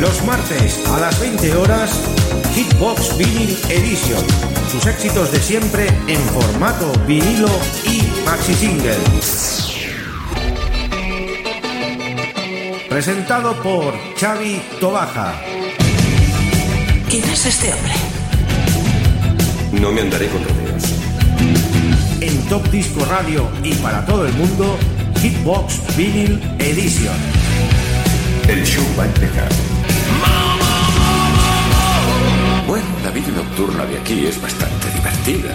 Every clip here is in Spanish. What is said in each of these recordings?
Los martes a las 20 horas, Hitbox Vinyl Edition. Sus éxitos de siempre en formato vinilo y maxi single. Presentado por Xavi Tobaja. ¿Quién es este hombre? No me andaré con rodeos. En Top Disco Radio y para todo el mundo, Hitbox Vinyl Edition. El show va a empezar. Vida nocturna de aquí es bastante divertida.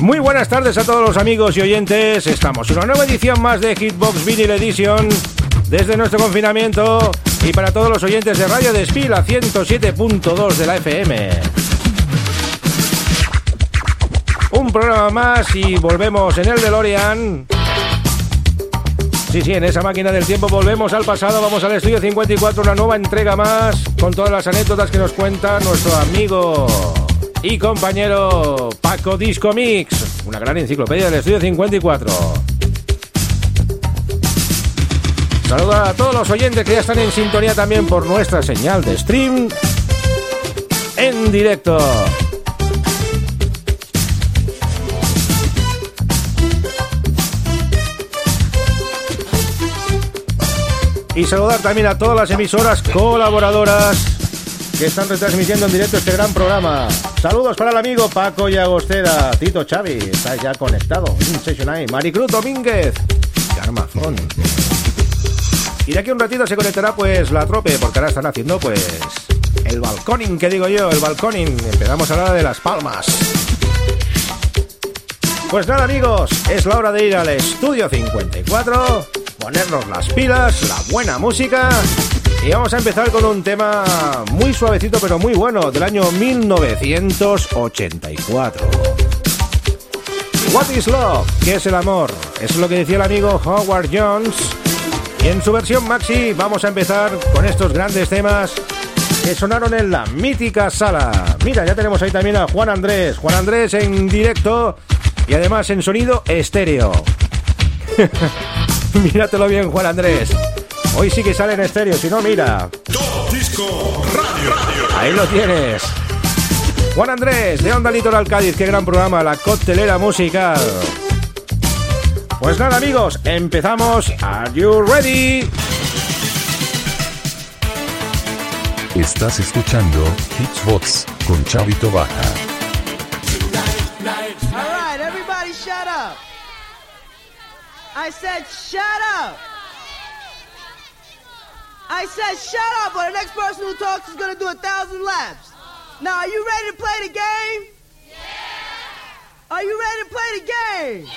Muy buenas tardes a todos los amigos y oyentes. Estamos en una nueva edición más de Hitbox Vinyl Edition desde nuestro confinamiento y para todos los oyentes de Radio Despil a 107.2 de la FM. Un programa más y volvemos en el DeLorean. Sí, sí, en esa máquina del tiempo volvemos al pasado, vamos al estudio 54, una nueva entrega más con todas las anécdotas que nos cuenta nuestro amigo y compañero Paco Disco Mix, una gran enciclopedia del estudio 54. Saluda a todos los oyentes que ya están en sintonía también por nuestra señal de stream en directo. Y saludar también a todas las emisoras colaboradoras que están retransmitiendo en directo este gran programa. Saludos para el amigo Paco y Agostera, Tito Xavi, está ya conectado. Session. Maricruz Domínguez, Carmazón. Y de aquí un ratito se conectará pues la trope, porque ahora están haciendo pues el balconing, que digo yo, el balconing. Empezamos a hablar de las palmas. Pues nada amigos, es la hora de ir al estudio 54, ponernos las pilas, la buena música y vamos a empezar con un tema muy suavecito pero muy bueno del año 1984. What is love? ¿Qué es el amor? Es lo que decía el amigo Howard Jones. Y en su versión maxi vamos a empezar con estos grandes temas que sonaron en la mítica sala. Mira, ya tenemos ahí también a Juan Andrés. Juan Andrés en directo y además en sonido estéreo. Míratelo bien, Juan Andrés. Hoy sí que sale en estéreo, si no, mira. Top Disco Radio. Ahí lo tienes. Juan Andrés, de Onda Litoral Cádiz, qué gran programa, la coctelera musical. Pues nada, amigos, empezamos. Are you ready? Estás escuchando Hitchbox con Chavito Baja. I said shut up. I said shut up, or the next person who talks is going to do a thousand laps. Now, are you ready to play the game? Yeah. Are you ready to play the game? Yeah.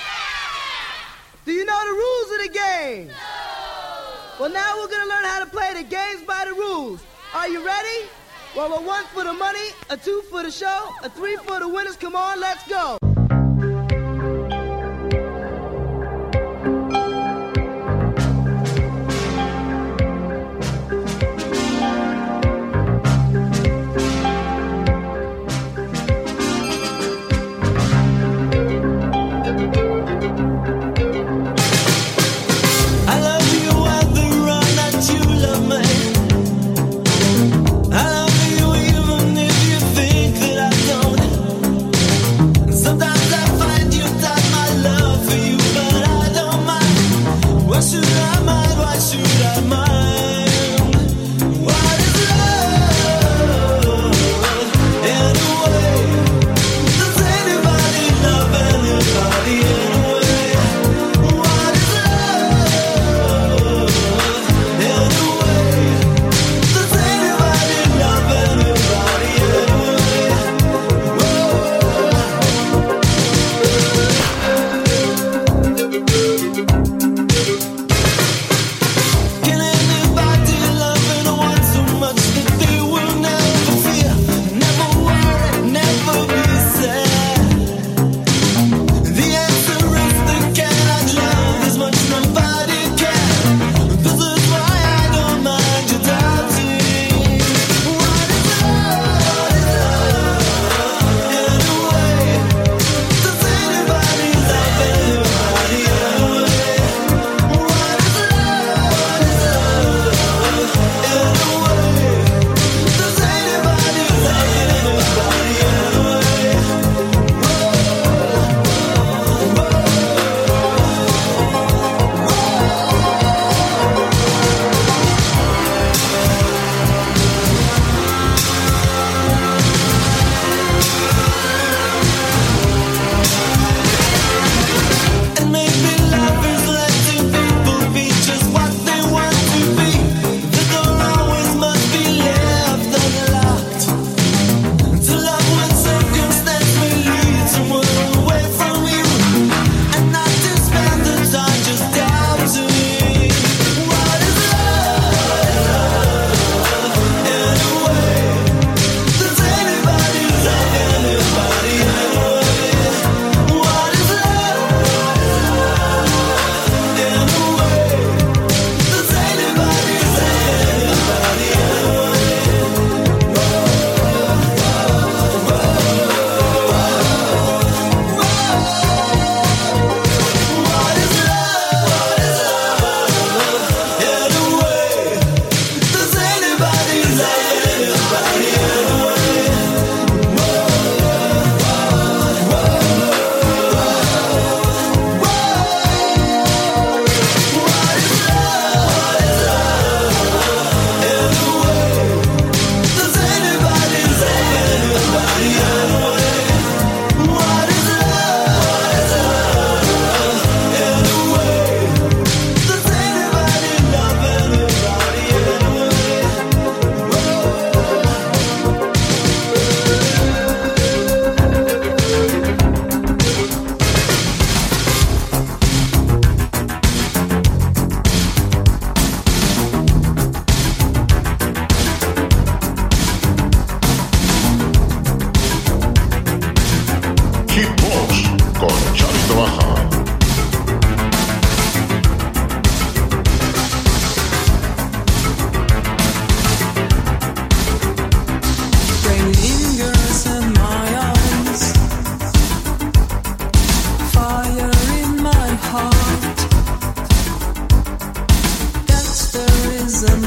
Do you know the rules of the game? No. Well, now we're going to learn how to play the games by the rules. Are you ready? Well, a one for the money, a two for the show, a three for the winners. Come on, let's go.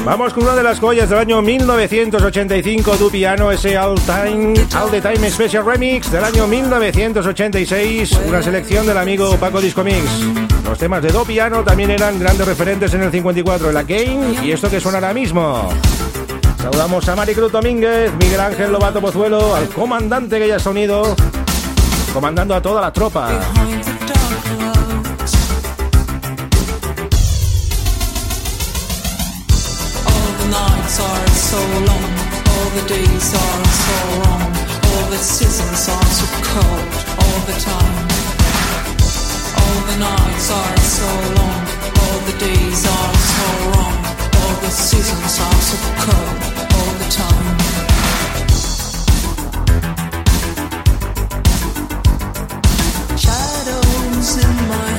Vamos con una de las joyas del año 1985, Du Piano, ese All Time, All the Time Special Remix del año 1986, una selección del amigo Paco Disco Mix. Los temas de Do Piano también eran grandes referentes en el 54, el Again y esto que suena ahora mismo. Saludamos a Maricruz Domínguez, Miguel Ángel Lobato Pozuelo, al comandante que ya está unido, comandando a toda la tropa. So long, all the days are so wrong, all the seasons are so cold. All the time. All the nights are so long, all the days are so wrong, all the seasons are so cold. All the time. In my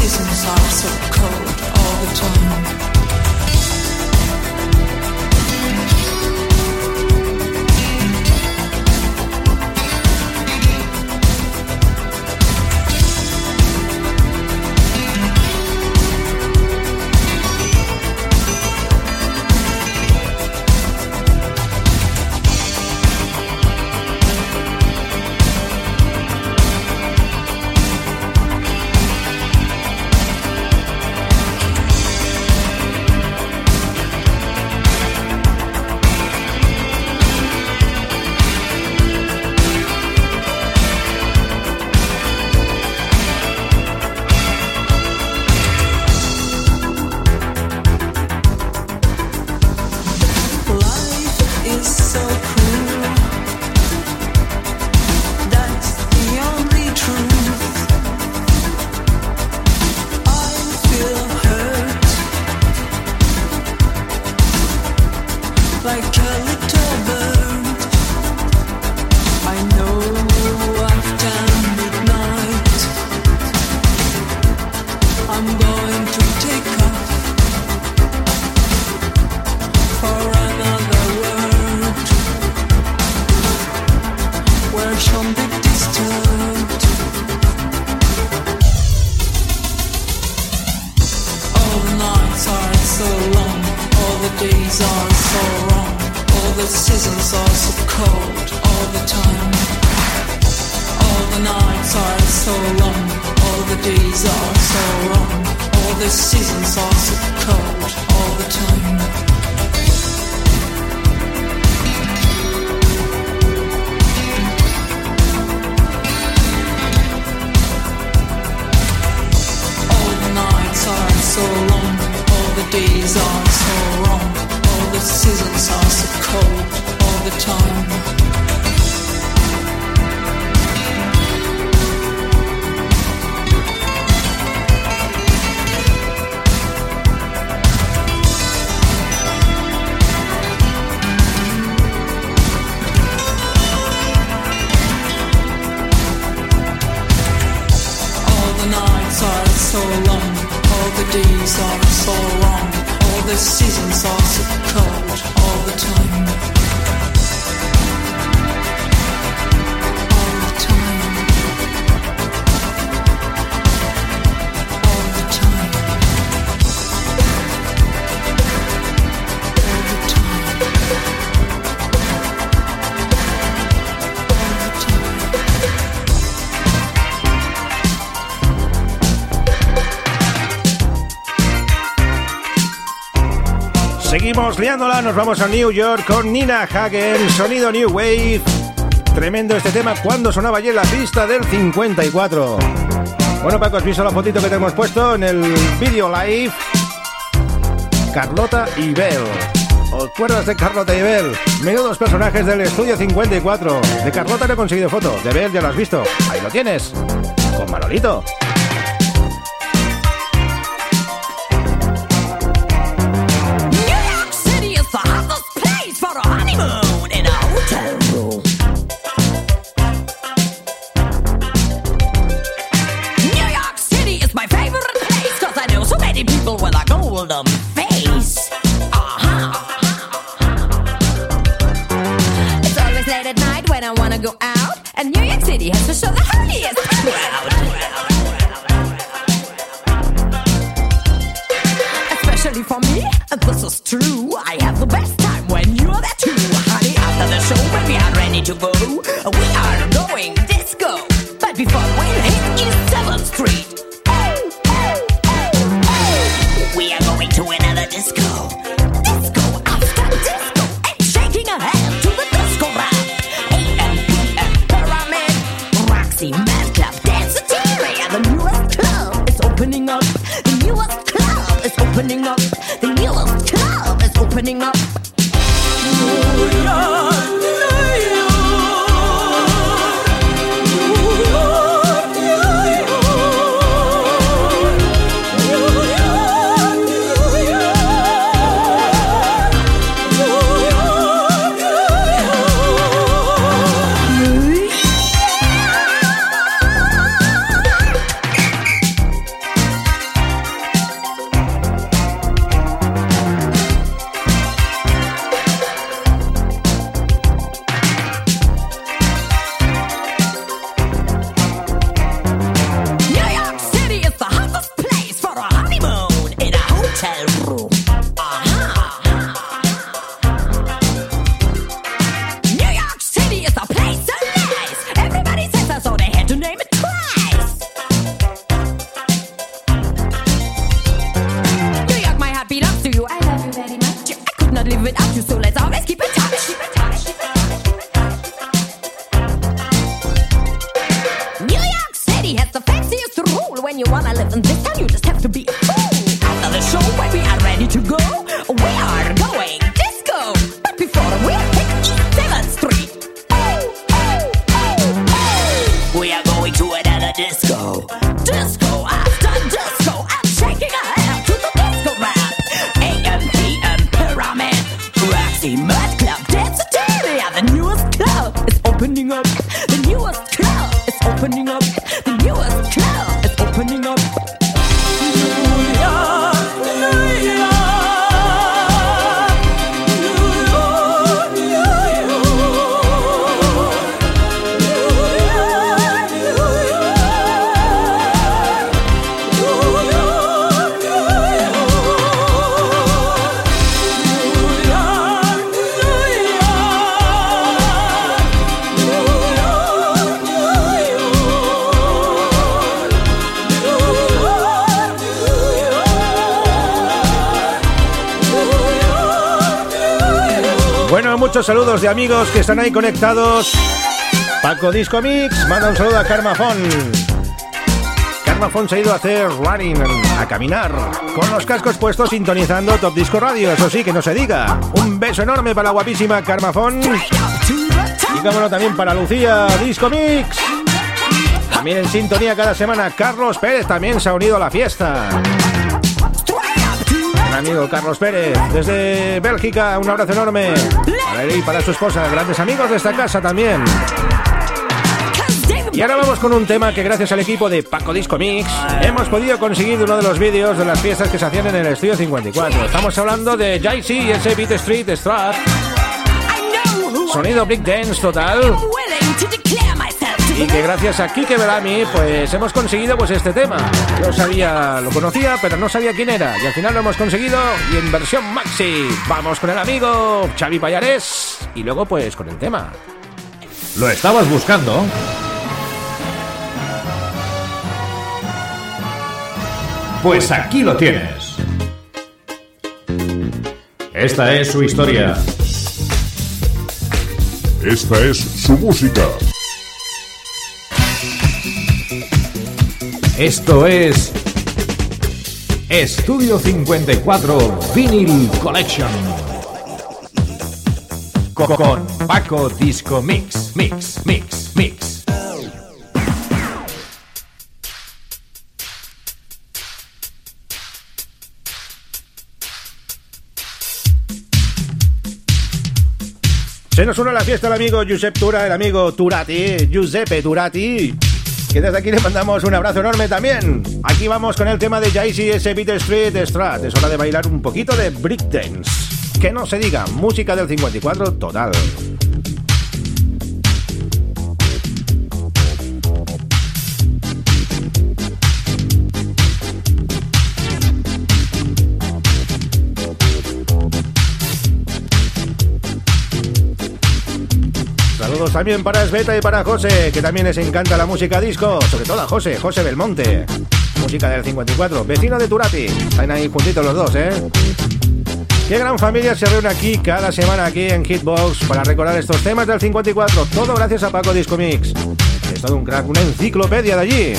seasons are so cold all the seasons are so cold all the time. All the nights are so long, all the days are so wrong, all the seasons are so cold all the time. All the seasons are Seguimos liándola, nos vamos a New York con Nina Hagen, sonido New Wave. Tremendo este tema cuando sonaba ayer la pista del 54. Bueno, Paco, ¿has visto la fotito que te hemos puesto en el vídeo live? Carlota y Bel. ¿Os acuerdas de Carlota y Bel? Menudos personajes del estudio 54. De Carlota no he conseguido foto, de Bel ya lo has visto. Ahí lo tienes. Con Manolito. Amigos que están ahí conectados. Paco Disco Mix, manda un saludo a Carmafón. Carmafón se ha ido a hacer running, a caminar, con los cascos puestos sintonizando Top Disco Radio, eso sí, que no se diga. Un beso enorme para la guapísima Carmafón. Y cámara también para Lucía Disco Mix. También en sintonía cada semana, Carlos Pérez también se ha unido a la fiesta. Un amigo Carlos Pérez, desde Bélgica, un abrazo enorme. Para él y para su esposa, grandes amigos de esta casa también. Y ahora vamos con un tema que gracias al equipo de Paco Disco Mix hemos podido conseguir uno de los vídeos de las fiestas que se hacían en el estudio 54. Estamos hablando de Jay-Z y ese Beat Street Strat. Sonido Big Dance total. Y que gracias a Kike Belami pues hemos conseguido pues este tema. Yo sabía, lo conocía, pero no sabía quién era. Y al final lo hemos conseguido y en versión maxi. Vamos con el amigo Xavi Payares y luego pues con el tema. ¿Lo estabas buscando? Pues aquí lo tienes. Esta es su historia. Esta es su música. Esto es Estudio 54 Vinyl Collection. Co- Con Paco Disco Mix, Mix, Mix, Mix. Se nos une la fiesta el amigo Giuseppe Tura, el amigo Turati, Giuseppe Turati. Que desde aquí le mandamos un abrazo enorme también. Aquí vamos con el tema de Jaycee ese Beat Street Strat. Es hora de bailar un poquito de breakdance. Que no se diga, música del 54 total. También para Esbeta y para José, que también les encanta la música disco, sobre todo a José, José Belmonte. Música del 54, vecino de Turati. Están ahí juntitos los dos, ¿eh? Qué gran familia se reúne aquí cada semana aquí en Hitbox para recordar estos temas del 54. Todo gracias a Paco Disco Mix. Es todo un crack, una enciclopedia de allí.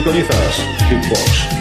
Sintonizas Hitbox.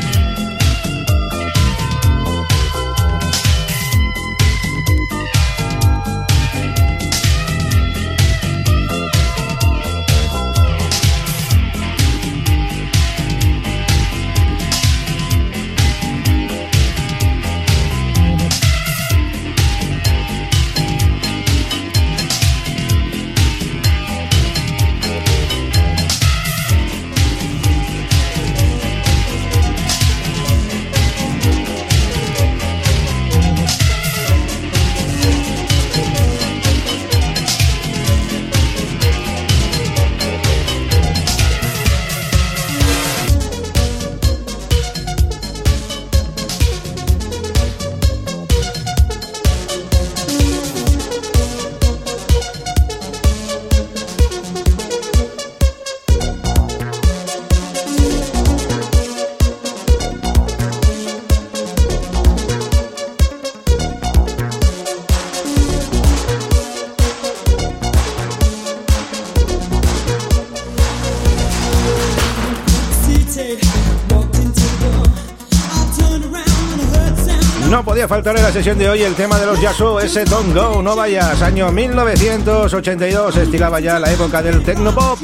Faltar en la sesión de hoy el tema de los Yasu, ese Don't Go, no vayas, año 1982, estilaba ya la época del Tecnopop.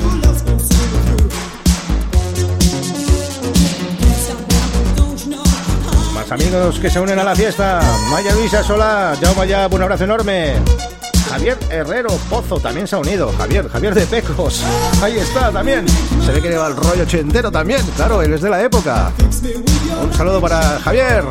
Más amigos que se unen a la fiesta, Maya Luisa Sola, Jaume ya, un abrazo enorme. Javier Herrero Pozo también se ha unido. Javier, Javier de Pecos. Ahí está también. Se ve que lleva el rollo ochentero también. Claro, él es de la época. Un saludo para Javier.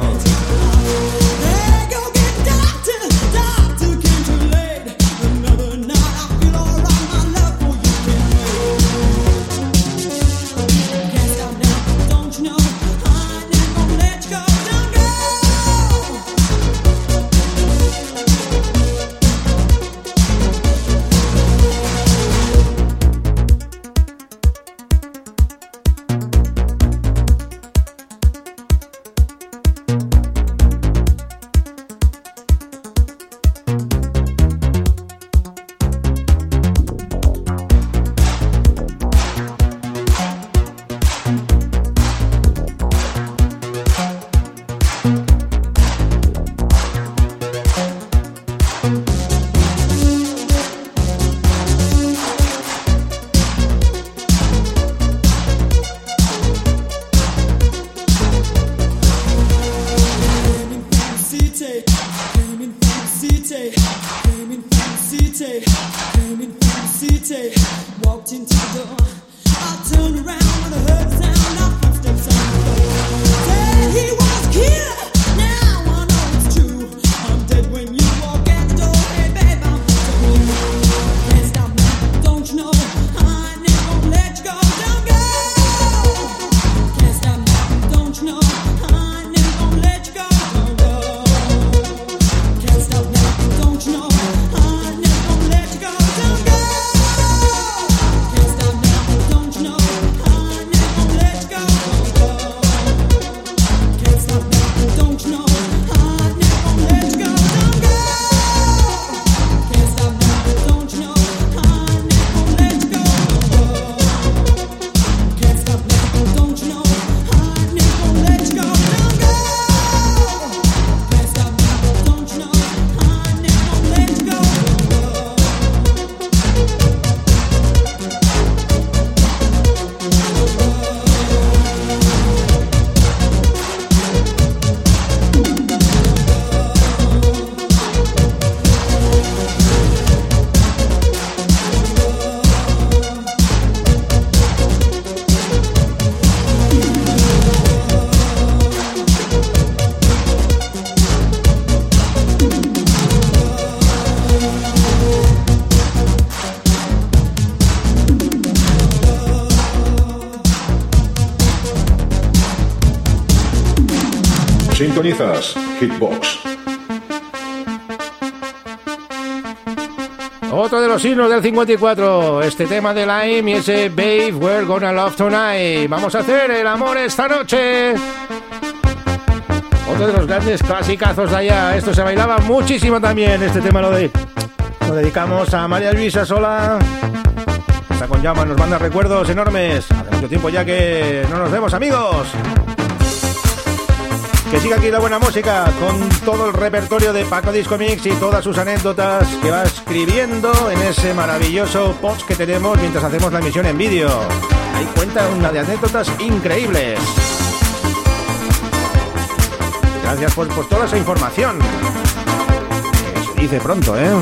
Hitbox. Otro de los himnos del 54, este tema de Lime y ese Babe, We're Gonna Love Tonight. Vamos a hacer el amor esta noche. Otro de los grandes clasicazos de allá. Esto se bailaba muchísimo también. Este tema lo, de, lo dedicamos a María Luisa Sola. Está con llama, nos manda recuerdos enormes. Hace mucho tiempo ya que no nos vemos, amigos. Que siga aquí la buena música con todo el repertorio de Paco Disco Mix y todas sus anécdotas que va escribiendo en ese maravilloso post que tenemos mientras hacemos la emisión en vídeo. Ahí cuenta una de anécdotas increíbles. Gracias por, toda esa información. Que se dice pronto, ¿eh?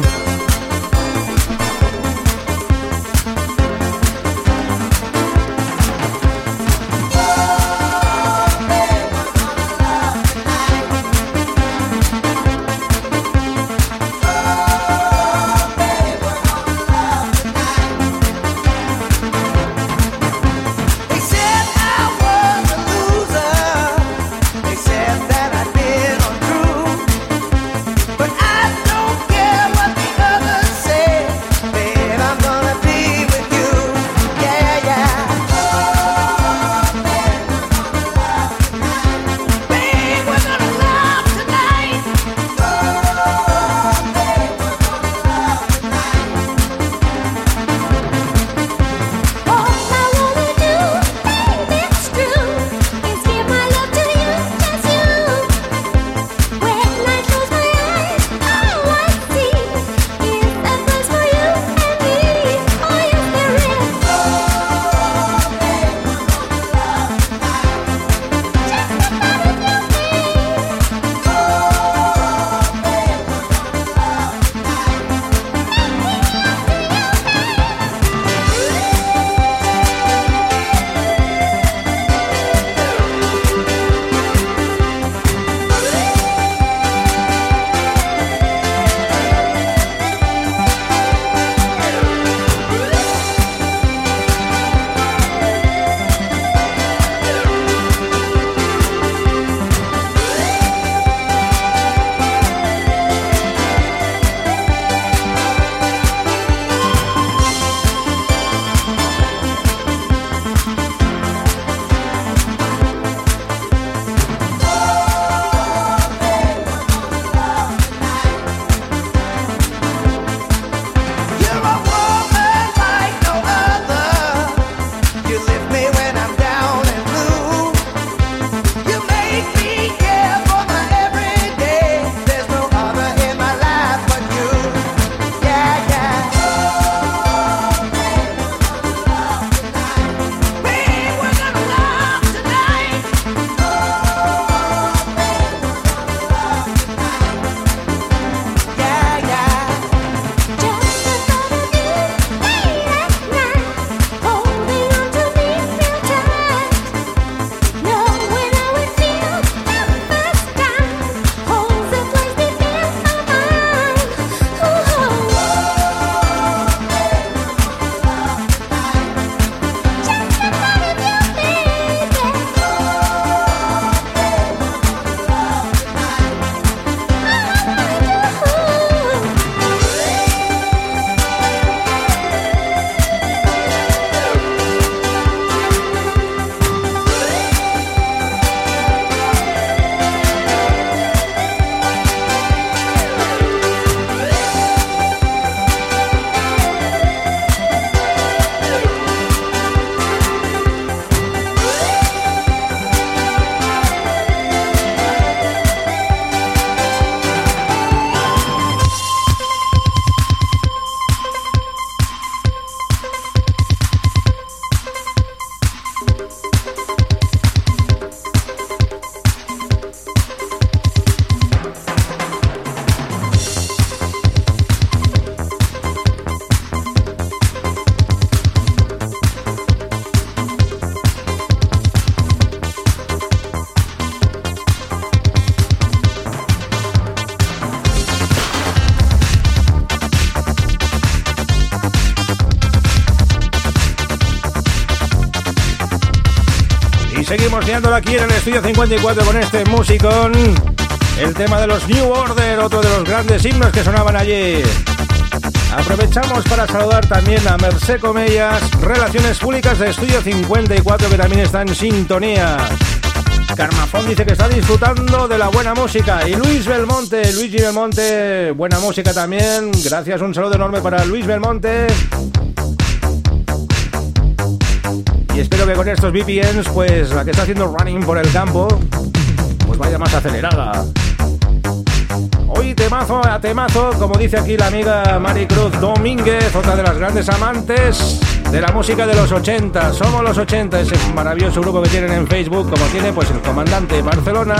Liándola aquí en el estudio 54 con este musicón. El tema de los New Order, otro de los grandes himnos que sonaban allí. Aprovechamos para saludar también a Mercé Comellas, Relaciones Públicas de Estudio 54, que también está en sintonía. Carmafón dice que está disfrutando de la buena música. Y Luis Belmonte, Luigi Belmonte, buena música también. Gracias, un saludo enorme para Luis Belmonte. Y espero que con estos VPNs, pues la que está haciendo running por el campo, pues vaya más acelerada. Hoy temazo a temazo, como dice aquí la amiga Maricruz Domínguez, otra de las grandes amantes de la música de los 80. Somos los 80, ese maravilloso grupo que tienen en Facebook, como tiene pues el comandante Barcelona,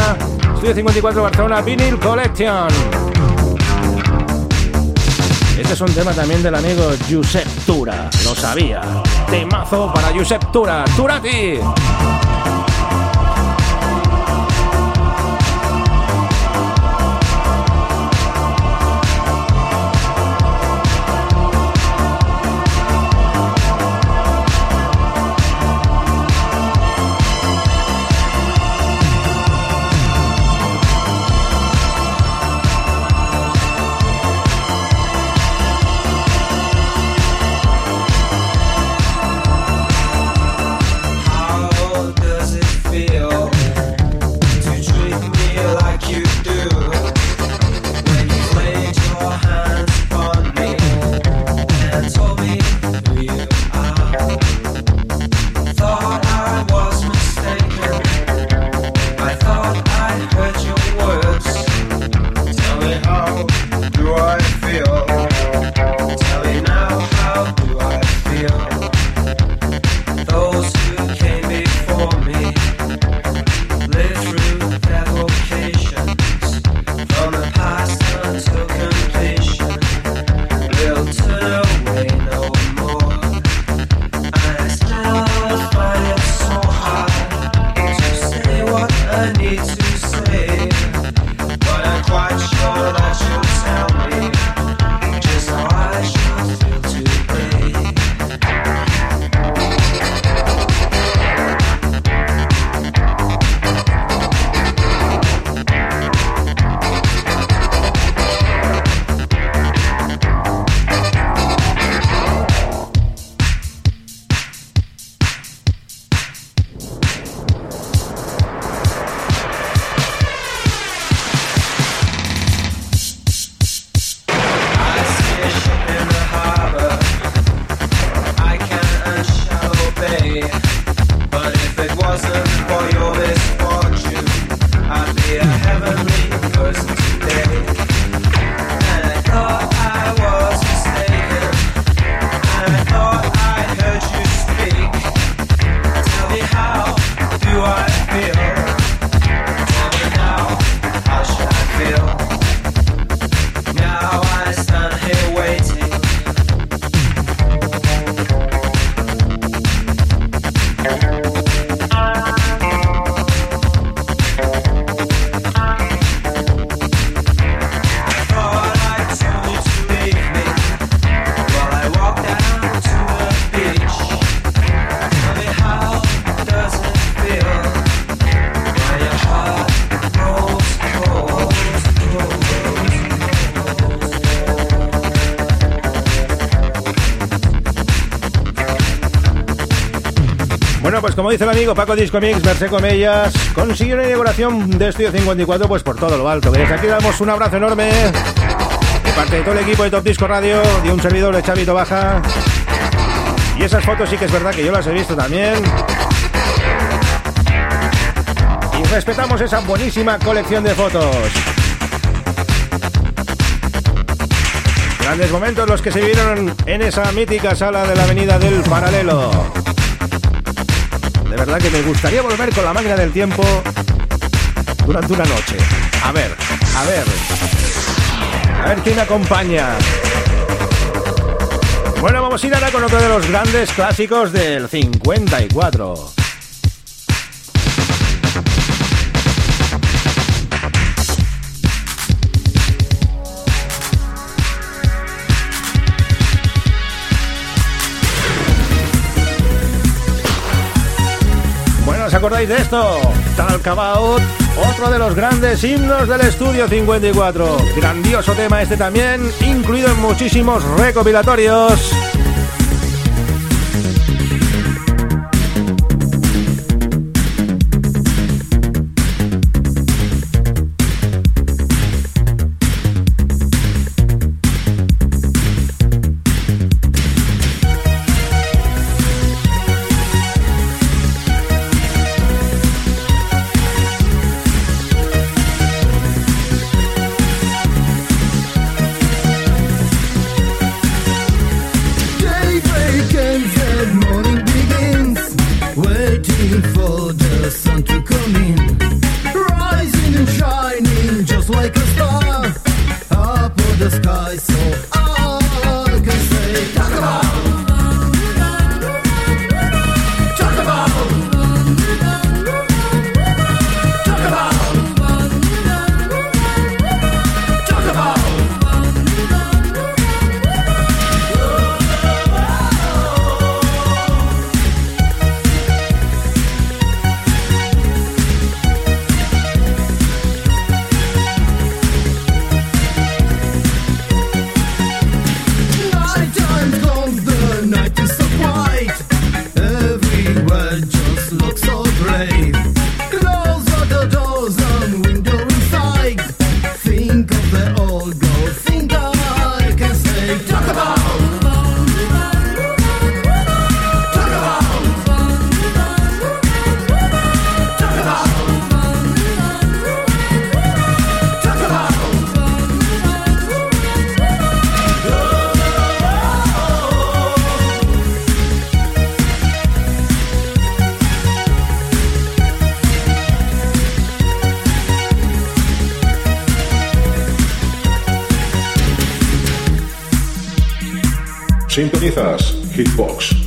Estudio 54 Barcelona Vinyl Collection. Este es un tema también del amigo Josep Tura, lo sabía. Temazo para Josep Tura, Turati. Pues como dice el amigo Paco Disco Mix, Mercé Comellas, consiguió una inauguración de Estudio 54 pues por todo lo alto. Desde aquí damos un abrazo enorme de parte de todo el equipo de Top Disco Radio, de un servidor de Chavito Baja. Y esas fotos sí que es verdad que yo las he visto también. Y respetamos esa buenísima colección de fotos. Grandes momentos los que se vivieron en esa mítica sala de la Avenida del Paralelo. Verdad que me gustaría volver con la máquina del tiempo durante una noche. A ver, a ver. A ver quién acompaña. Bueno, vamos a ir ahora con otro de los grandes clásicos del 54. acordáis de esto? Talk About, otro de los grandes himnos del estudio 54. Grandioso tema este también, incluido en muchísimos recopilatorios. Sintonizas Hitbox.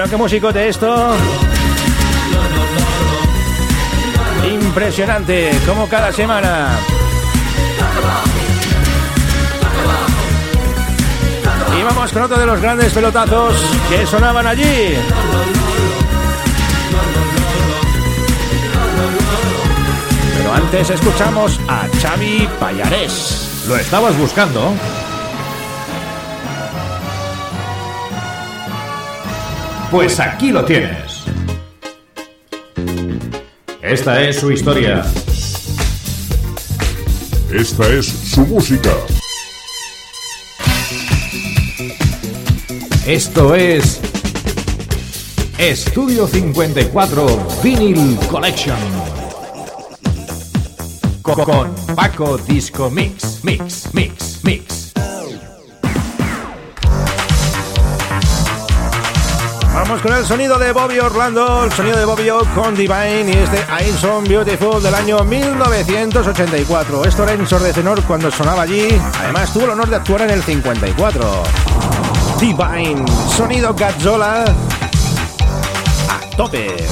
Bueno, qué musicote esto. Impresionante, como cada semana. Y vamos con otro de los grandes pelotazos que sonaban allí. Pero antes escuchamos a Xavi Payares. Lo estabas buscando. Pues aquí lo tienes. Esta es su historia. Esta es su música. Esto es Estudio 54 Vinyl Collection. Con Paco Disco Mix, Mix, Mix. vamos con el sonido de Bobby Orlando, el sonido de Bobby o con Divine y este I'm So Beautiful del año 1984. Esto era de tenor cuando sonaba allí, además tuvo el honor de actuar en el 54. Divine, sonido Gazzola a tope.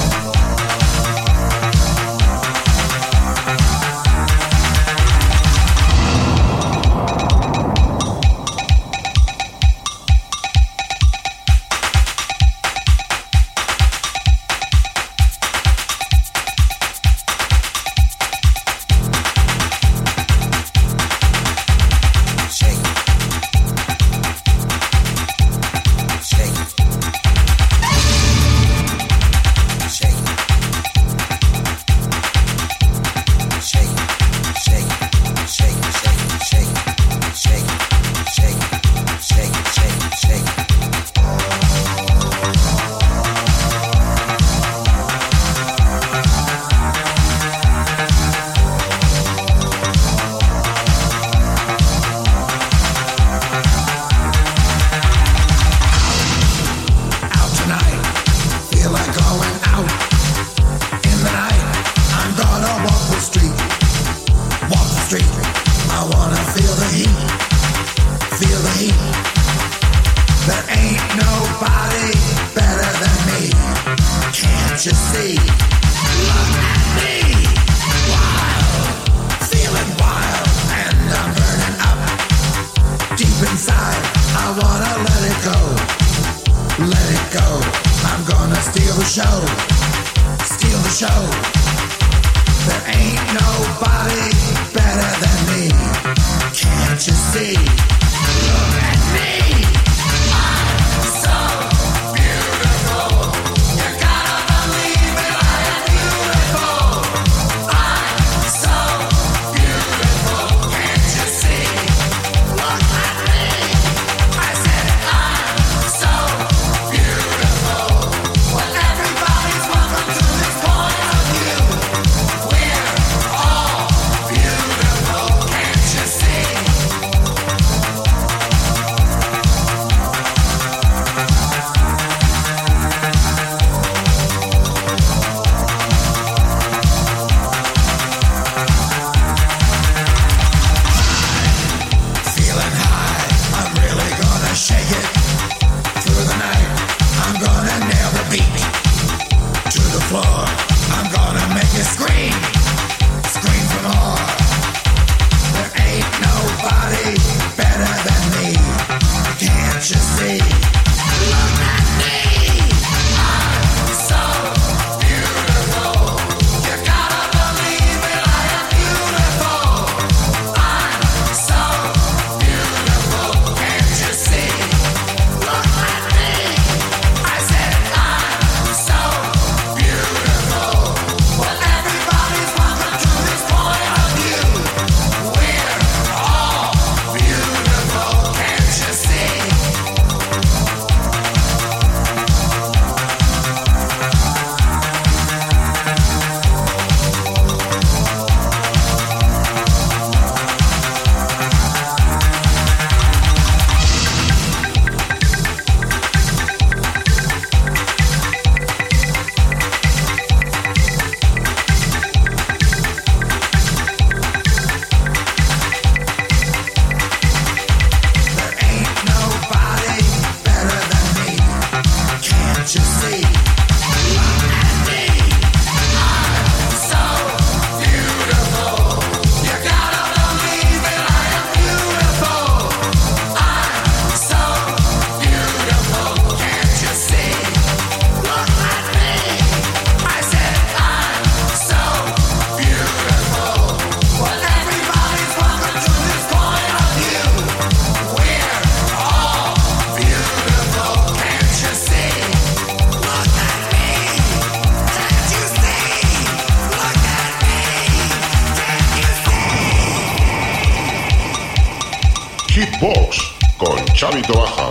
Con Chavito Baja.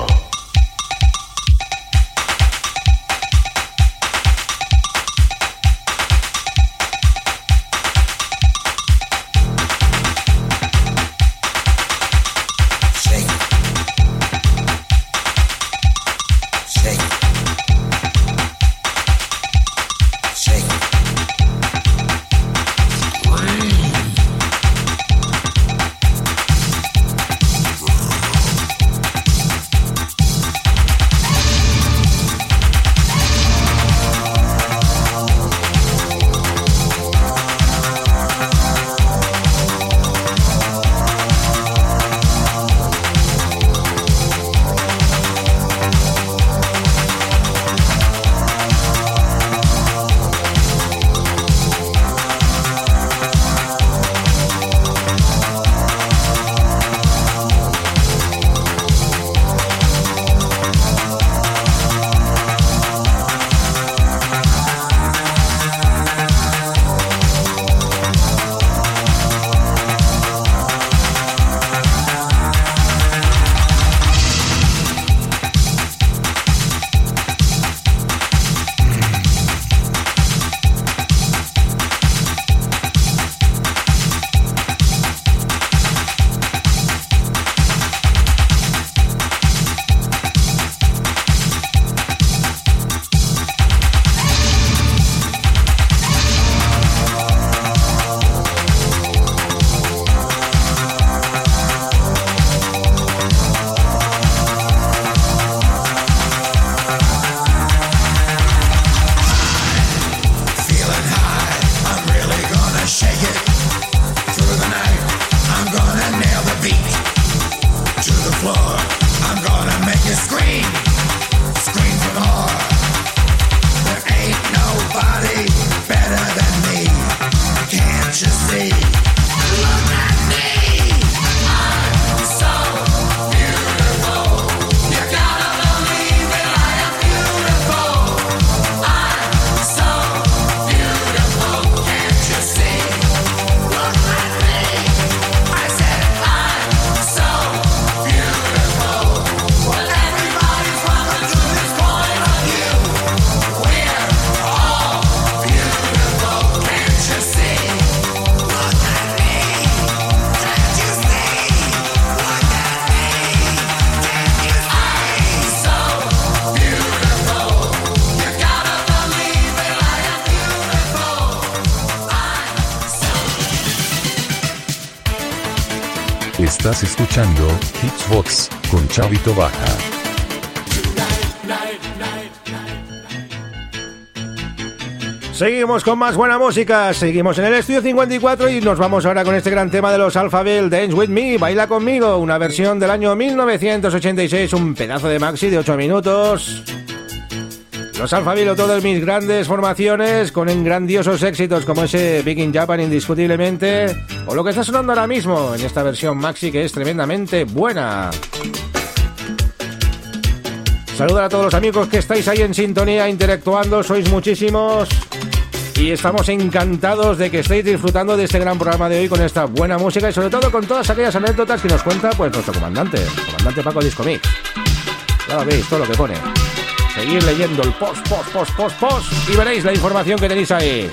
Escuchando Hitsbox con Chavito Baja. Seguimos con más buena música, seguimos en el estudio 54 y nos vamos ahora con este gran tema de los Alphabet, Dance With Me, Baila Conmigo, una versión del año 1986, un pedazo de maxi de 8 minutos. Los Alphaville, todas mis grandes formaciones con grandiosos éxitos como ese Big in Japan indiscutiblemente o lo que está sonando ahora mismo en esta versión maxi que es tremendamente buena. Saludar a todos los amigos que estáis ahí en sintonía interactuando, sois muchísimos y estamos encantados de que estéis disfrutando de este gran programa de hoy con esta buena música y sobre todo con todas aquellas anécdotas que nos cuenta pues nuestro comandante, el comandante Paco Discomix. Ya lo veis, todo lo que pone. Seguir leyendo el post, post, post, post, post y veréis la información que tenéis ahí.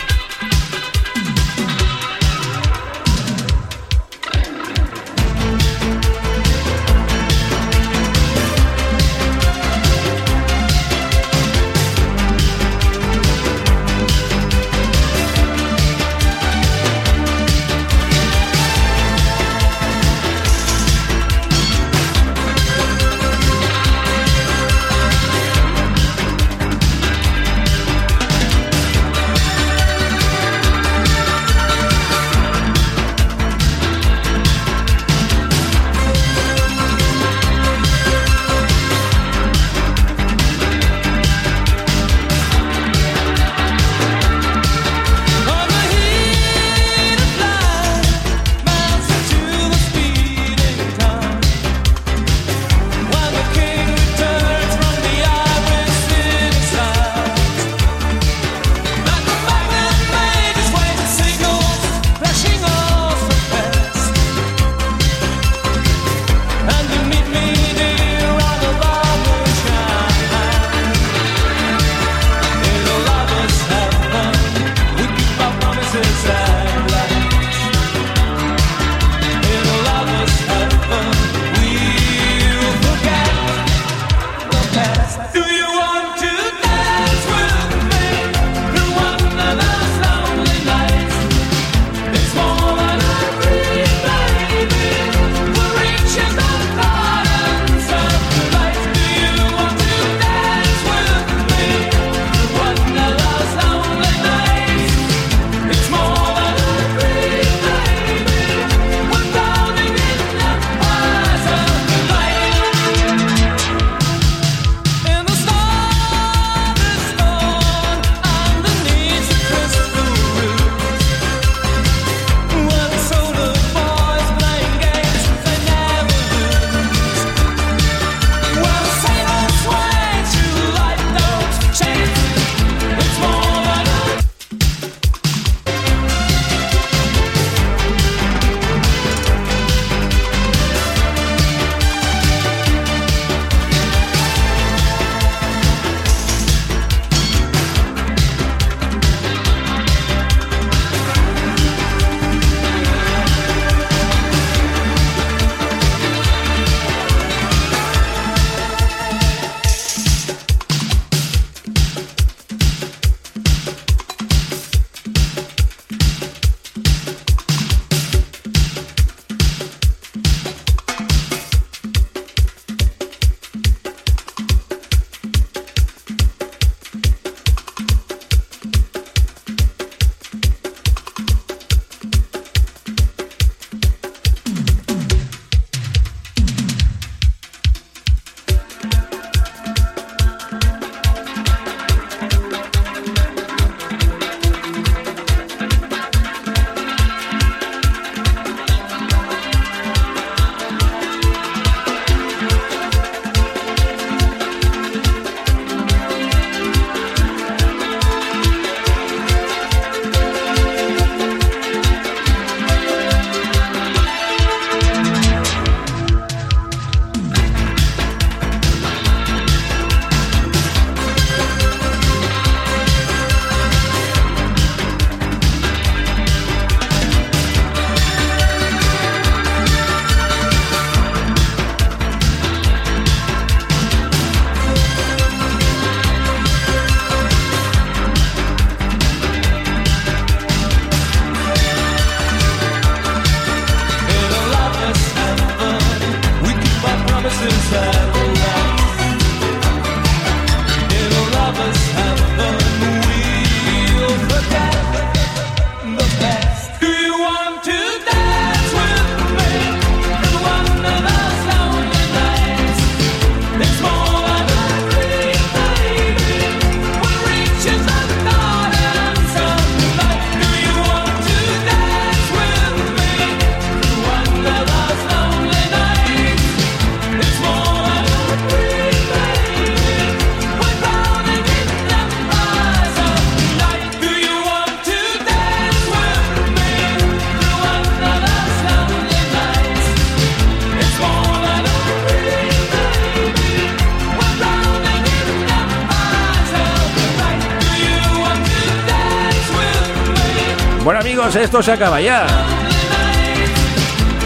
Esto se acaba ya.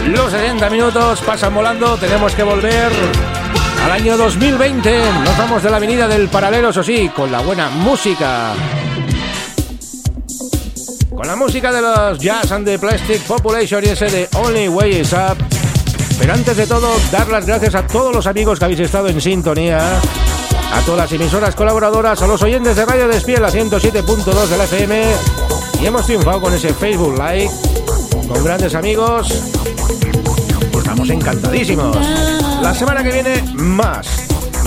Los 60 minutos pasan volando, tenemos que volver al año 2020. Nos vamos de la avenida del paralelo, eso sí, con la buena música. Con la música de los Jazz and the Plastic Population y ese de Only Way is Up. Pero antes de todo, dar las gracias a todos los amigos que habéis estado en sintonía, a todas las emisoras colaboradoras, a los oyentes de Radio Despiel, la 107.2 de la FM. Y hemos triunfado con ese Facebook Live, con grandes amigos. Estamos encantadísimos. La semana que viene, más.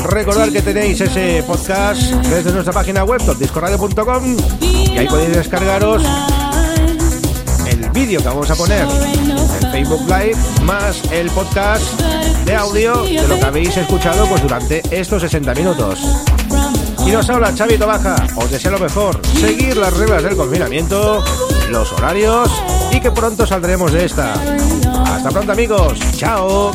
Recordad que tenéis ese podcast desde nuestra página web, discoradio.com, y ahí podéis descargaros el vídeo que vamos a poner en Facebook Live, más el podcast de audio de lo que habéis escuchado pues, durante estos 60 minutos. Y nos habla Xavi Baja, os deseo lo mejor, seguir las reglas del confinamiento, los horarios y que pronto saldremos de esta. Hasta pronto amigos, chao.